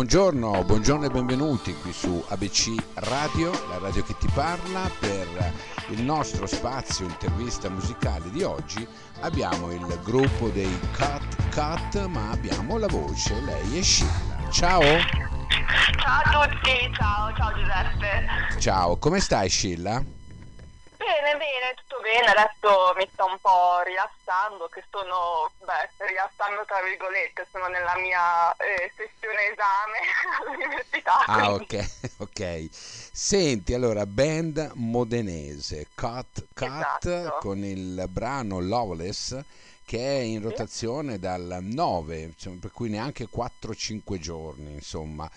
buongiorno, buongiorno e benvenuti qui su ABC Radio, la radio che ti parla. Per il nostro spazio intervista musicale di oggi abbiamo il gruppo dei Cut Cut, ma abbiamo la voce, lei è Scilla. Ciao! Ciao a tutti, ciao, ciao Giuseppe. Ciao, come stai Scilla? Bene, bene, bene, adesso mi sto un po' rilassando, che sono, beh, rilassando tra virgolette, sono nella mia eh, sessione esame all'università. Ah, ok, ok. Senti, allora, band modenese, Cut Cut, Esatto. con il brano Lawless, che è in rotazione dal 9, insomma, per cui neanche 4-5 giorni, insomma.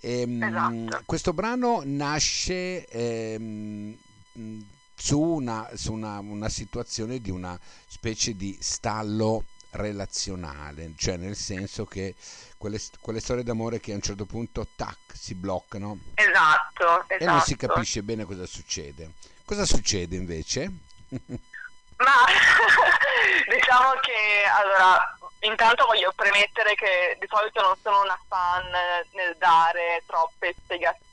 Ehm, Esatto. Questo brano nasce mh, su, una, su una, una situazione di una specie di stallo relazionale, cioè nel senso che quelle, quelle storie d'amore che a un certo punto tac si bloccano Esatto, esatto. e non si capisce bene cosa succede. Cosa succede invece? Ma diciamo che allora, intanto voglio premettere che di solito non sono una fan nel dare troppe spiegazioni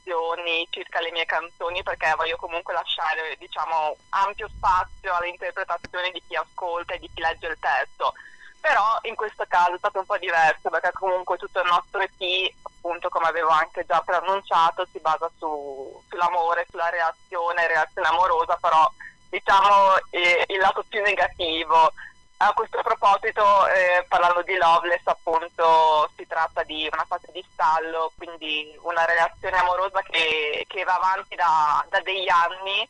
circa le mie canzoni perché voglio comunque lasciare, diciamo, ampio spazio alle interpretazioni di chi ascolta e di chi legge il testo. Però in questo caso è stato un po' diverso perché comunque tutto il nostro EP, appunto come avevo anche già preannunciato, si basa su- sull'amore, sulla reazione, reazione amorosa, però diciamo eh, il lato più negativo. A questo proposito, eh, parlando di Loveless, appunto, si tratta di una fase di stallo, quindi una relazione amorosa che, che va avanti da, da degli anni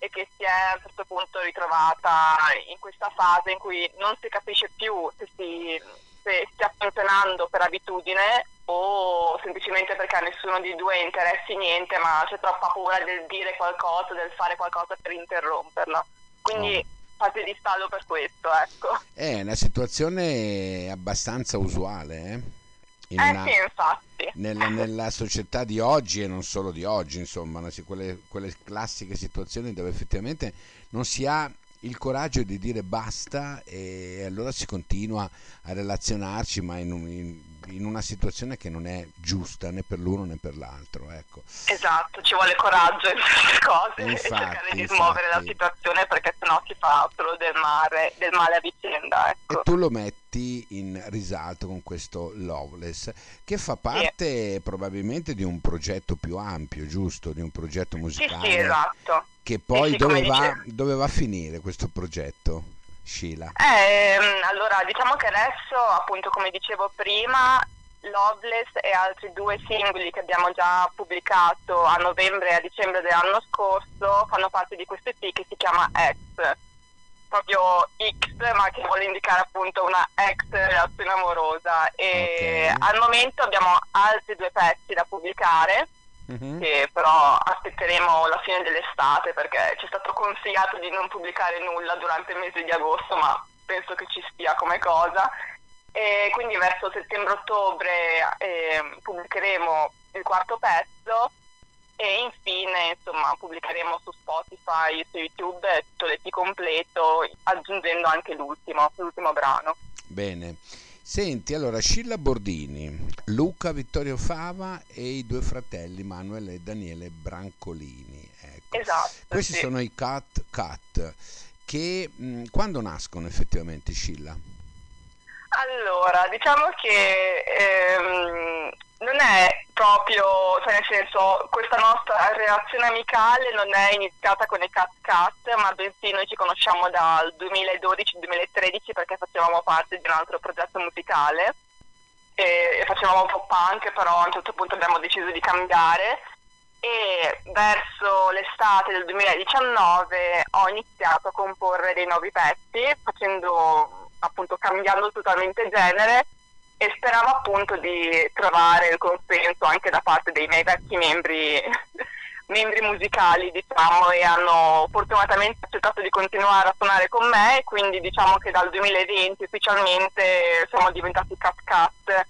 e che si è a un certo punto ritrovata in questa fase in cui non si capisce più se si se stia funzionando per abitudine o semplicemente perché a nessuno di due interessi niente, ma c'è troppa paura del dire qualcosa, del fare qualcosa per interromperla. Quindi fate di stallo per questo, ecco. È una situazione abbastanza usuale, eh? In eh una- sì, infatti. nella, nella società di oggi e non solo di oggi, insomma, quelle, quelle classiche situazioni dove effettivamente non si ha il coraggio di dire basta e allora si continua a relazionarci, ma in, un- in- in una situazione che non è giusta né per l'uno né per l'altro, ecco. Esatto, ci vuole coraggio in queste cose e Infatti, cercare di infatti. smuovere la situazione perché sennò si fa solo del male, del male a vicenda, ecco. E tu lo metti in risalto con questo Loveless, che fa parte probabilmente di un progetto più ampio, giusto? Di un progetto Sì, musicale. sì, esatto. Che poi sì, dove, va, dove va a finire questo progetto, Sheila? Ehm, allora, diciamo che adesso, appunto, come dicevo prima, Loveless e altri due singoli che abbiamo già pubblicato a novembre e a dicembre dell'anno scorso fanno parte di questo EP che si chiama X, proprio X, ma che vuole indicare appunto una ex relazione amorosa. E Ok. al momento abbiamo altri due pezzi da pubblicare Mhm. che però aspetteremo la fine dell'estate perché ci è stato consigliato di non pubblicare nulla durante il mese di agosto, ma penso che ci stia come cosa. E quindi verso settembre-ottobre eh, pubblicheremo il quarto pezzo e infine insomma pubblicheremo su Spotify, su YouTube tutto l'EP completo aggiungendo anche l'ultimo, l'ultimo brano. Bene. Senti, allora, Scilla Bordini, Luca Vittorio Fava e i due fratelli Manuel e Daniele Brancolini. Ecco. Esatto. Questi sì. sono i Cat Cat, che mh, quando nascono effettivamente, Scilla? Allora, diciamo che ehm, non è proprio, cioè nel senso, questa nostra relazione amicale non è iniziata con i Cat Cat, ma bensì noi ci conosciamo dal 2012-2013 perché facevamo parte di un altro progetto musicale e, e facevamo un po' punk, però a un certo punto abbiamo deciso di cambiare. E verso l'estate del 2019 ho iniziato a comporre dei nuovi pezzi facendo appunto cambiando totalmente genere e speravo appunto di trovare il consenso anche da parte dei miei vecchi membri membri musicali diciamo e hanno fortunatamente accettato di continuare a suonare con me quindi diciamo che dal 2020 ufficialmente siamo diventati Cat Cat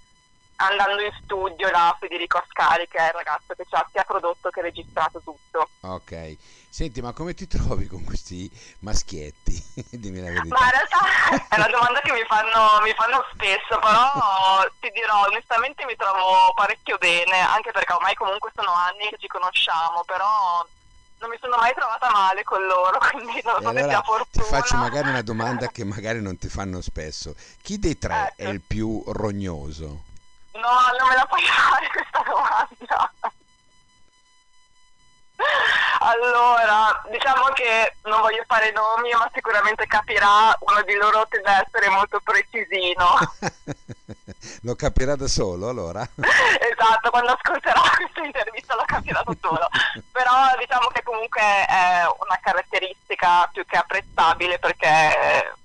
andando in studio da Federico Ascari, che è il ragazzo che ci ha sia prodotto che registrato tutto. Ok. Senti, ma come ti trovi con questi maschietti? Dimmi la verità. Ma in realtà è una domanda che mi fanno, mi fanno spesso, però ti dirò, onestamente mi trovo parecchio bene, anche perché ormai comunque sono anni che ci conosciamo, però non mi sono mai trovata male con loro, quindi non so allora. Ti faccio magari una domanda che magari non ti fanno spesso. Chi dei tre ecco. è il più rognoso? No, non me la puoi fare questa domanda. Allora, diciamo che non voglio fare nomi, ma sicuramente capirà, uno di loro tende ad essere molto precisino. lo capirà da solo allora? esatto, quando ascolterà questa intervista lo capirà da solo. Però diciamo che comunque è una caratteristica più che apprezzabile perché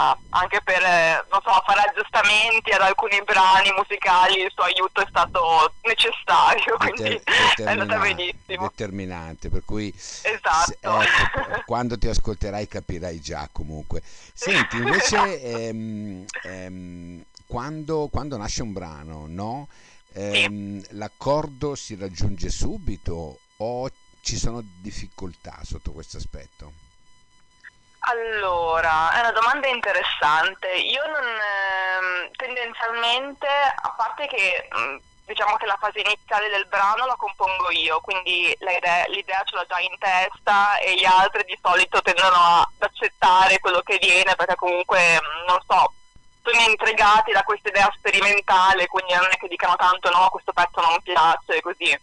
insomma, anche per non so, fare aggiustamenti ad alcuni brani musicali, il suo aiuto è stato necessario, quindi è andata benissimo. Determinante, per cui esatto. ecco, quando ti ascolterai capirai già comunque. Senti, invece ehm, ehm, quando, quando, nasce un brano, no? Ehm, sì. L'accordo si raggiunge subito o ci sono difficoltà sotto questo aspetto? Allora, è una domanda interessante. Io non ehm, tendenzialmente, a parte che mh, diciamo che la fase iniziale del brano la compongo io, quindi l'idea, l'idea ce l'ho già in testa e gli altri di solito tendono ad accettare quello che viene perché comunque, non so, sono intrigati da questa idea sperimentale, quindi non è che dicano tanto no, questo pezzo non piace, così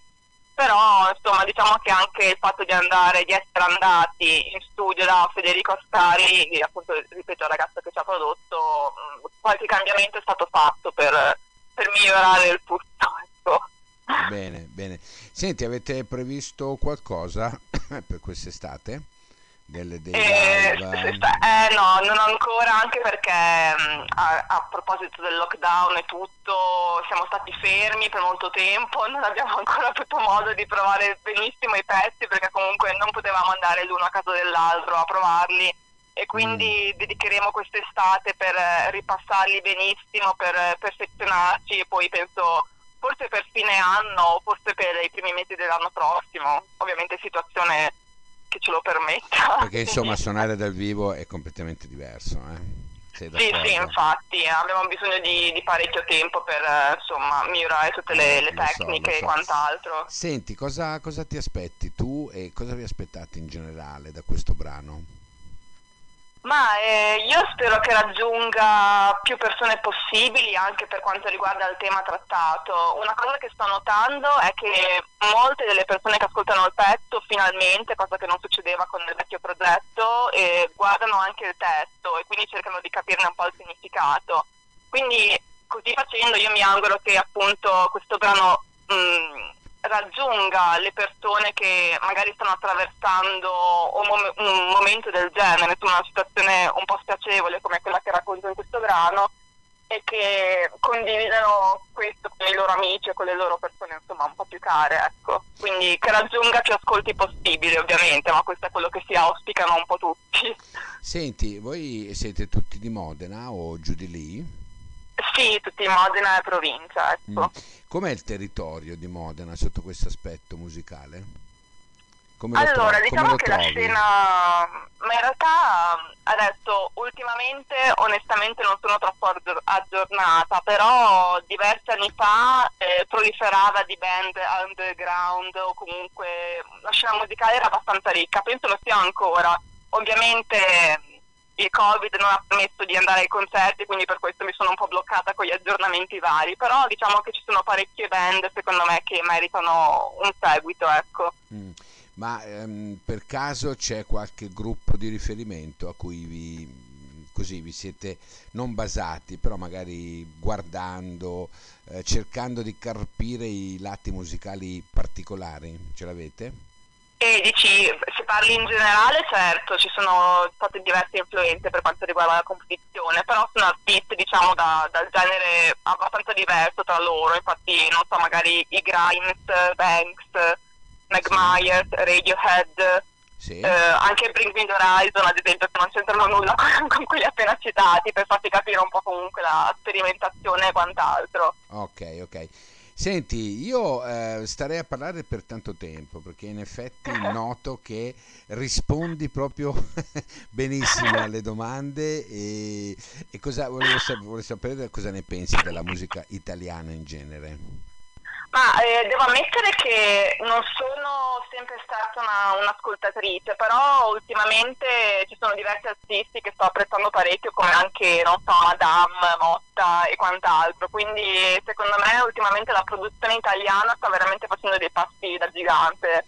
però insomma diciamo che anche il fatto di andare, di essere andati in studio da Federico Ascari, appunto ripeto il ragazzo che ci ha prodotto, qualche cambiamento è stato fatto per, per migliorare il tutto. Bene, bene. Senti, avete previsto qualcosa per quest'estate? Delle, dei eh, eh, no, non ancora, anche perché mh, a, a, proposito del lockdown e tutto, siamo stati fermi per molto tempo, non abbiamo ancora avuto modo di provare benissimo i pezzi perché comunque non potevamo andare l'uno a casa dell'altro a provarli. E quindi mm. dedicheremo quest'estate per ripassarli benissimo, per perfezionarci e poi penso forse per fine anno o forse per i primi mesi dell'anno prossimo, ovviamente situazione che ce lo permetta. Perché insomma suonare dal vivo è completamente diverso. Eh? Sì, sì, infatti abbiamo bisogno di, di parecchio tempo per insomma, migliorare tutte le, le tecniche so, so. e quant'altro. Senti, cosa, cosa ti aspetti tu e cosa vi aspettate in generale da questo brano? Ma eh, io spero che raggiunga più persone possibili anche per quanto riguarda il tema trattato. Una cosa che sto notando è che molte delle persone che ascoltano il pezzo finalmente, cosa che non succedeva con il vecchio progetto, eh, guardano anche il testo e quindi cercano di capirne un po' il significato. Quindi così facendo io mi auguro che appunto questo brano mh, mm, raggiunga le persone che magari stanno attraversando un, mom- un momento del genere, una situazione un po' spiacevole come quella che racconto in questo brano e che condividano questo con i loro amici e con le loro persone insomma un po' più care ecco quindi che raggiunga più ascolti possibili ovviamente ma questo è quello che si auspicano un po' tutti senti voi siete tutti di Modena o giù di lì? Sì, tutti in Modena e provincia, ecco. Mm. Com'è il territorio di Modena sotto questo aspetto musicale? Come allora, diciamo che trovi? la scena, ma in realtà adesso ultimamente onestamente non sono troppo aggiornata, però diversi anni fa eh, proliferava di band underground o comunque la scena musicale era abbastanza ricca, penso lo sia ancora. Ovviamente il Covid non ha permesso di andare ai concerti, quindi per questo mi sono un po' bloccata con gli aggiornamenti vari, però diciamo che ci sono parecchie band secondo me che meritano un seguito, ecco. Mm. Ma ehm, per caso c'è qualche gruppo di riferimento a cui vi, così, vi siete non basati, però magari guardando, eh, cercando di carpire i lati musicali particolari? Ce l'avete? E dici, se parli in generale, certo, ci sono state diverse influenze per quanto riguarda la competizione, però sono artisti, diciamo, da, dal genere abbastanza diverso tra loro, infatti, non so, magari i Grimes, Banks, Meg Myers, Radiohead, Sì. Eh, anche Bring Me the Horizon, ad esempio, che non c'entrano nulla con, con, quelli appena citati, per farti capire un po' comunque la sperimentazione e quant'altro. Ok, ok. Senti, io eh, starei a parlare per tanto tempo perché in effetti noto che rispondi proprio benissimo alle domande e, e cosa, volevo, volevo sapere cosa ne pensi della musica italiana in genere. Ma eh, devo ammettere che non sono sempre stata una, un'ascoltatrice, però ultimamente ci sono diversi artisti che sto apprezzando parecchio, come anche, non so, Madame, Motta e quant'altro. Quindi secondo me ultimamente la produzione italiana sta veramente facendo dei passi da gigante.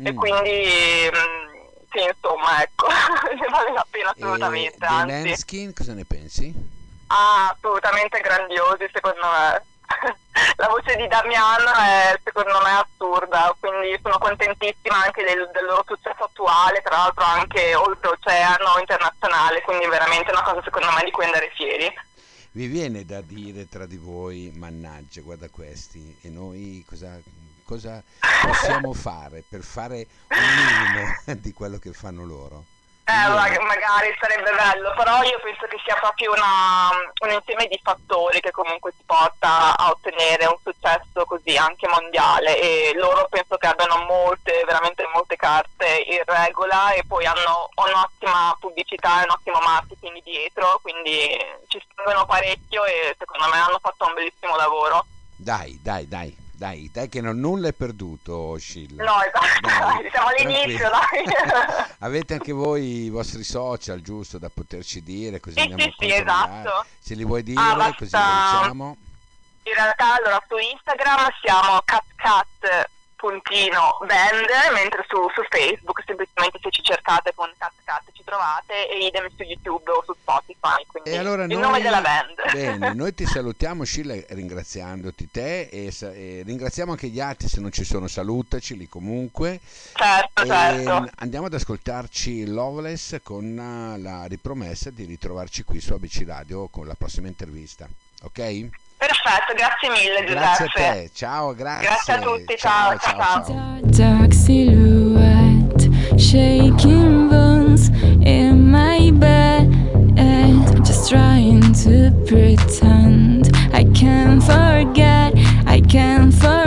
Mm. E quindi mm, sì, insomma, ecco, ne vale la pena assolutamente. E Zelensky, cosa ne pensi? Ah, assolutamente grandiosi secondo me. la voce di Damian è secondo me assurda, quindi sono contentissima anche del, del loro successo attuale, tra l'altro anche oltreoceano internazionale, quindi veramente una cosa secondo me di cui andare fieri. Vi viene da dire tra di voi, mannaggia, guarda questi, e noi cosa, cosa possiamo fare per fare un minimo di quello che fanno loro? Eh, magari sarebbe bello, però io penso che sia proprio una, un insieme di fattori che comunque ti porta a ottenere un successo così anche mondiale e loro penso che abbiano molte, veramente molte carte in regola e poi hanno un'ottima pubblicità e un ottimo marketing dietro, quindi ci spendono parecchio e secondo me hanno fatto un bellissimo lavoro. Dai, dai, dai, dai, dai che non, nulla è perduto, Scilla. No, esatto, siamo all'inizio, dai. Avete anche voi i vostri social, giusto, da poterci dire, così sì, andiamo sì, sì, esatto. Se li vuoi dire, ah, basta... così lo diciamo. In realtà, allora, su Instagram siamo CatCat puntino band, mentre su, su, Facebook semplicemente se ci cercate con Cat Cat ci trovate e idem su YouTube o su Spotify, quindi e allora il noi, nome della band. Bene, noi ti salutiamo Scilla ringraziandoti te e, e, ringraziamo anche gli altri, se non ci sono salutaceli comunque. Certo, e certo. Andiamo ad ascoltarci Loveless con la ripromessa di ritrovarci qui su ABC Radio con la prossima intervista, ok? Perfetto, grazie mille Giuseppe. Grazie a te, ciao, grazie. Grazie a tutti, ciao, ciao. ciao, ciao. Dark silhouette, shaking bones in my bed, just trying to pretend I can't forget, I can't forget.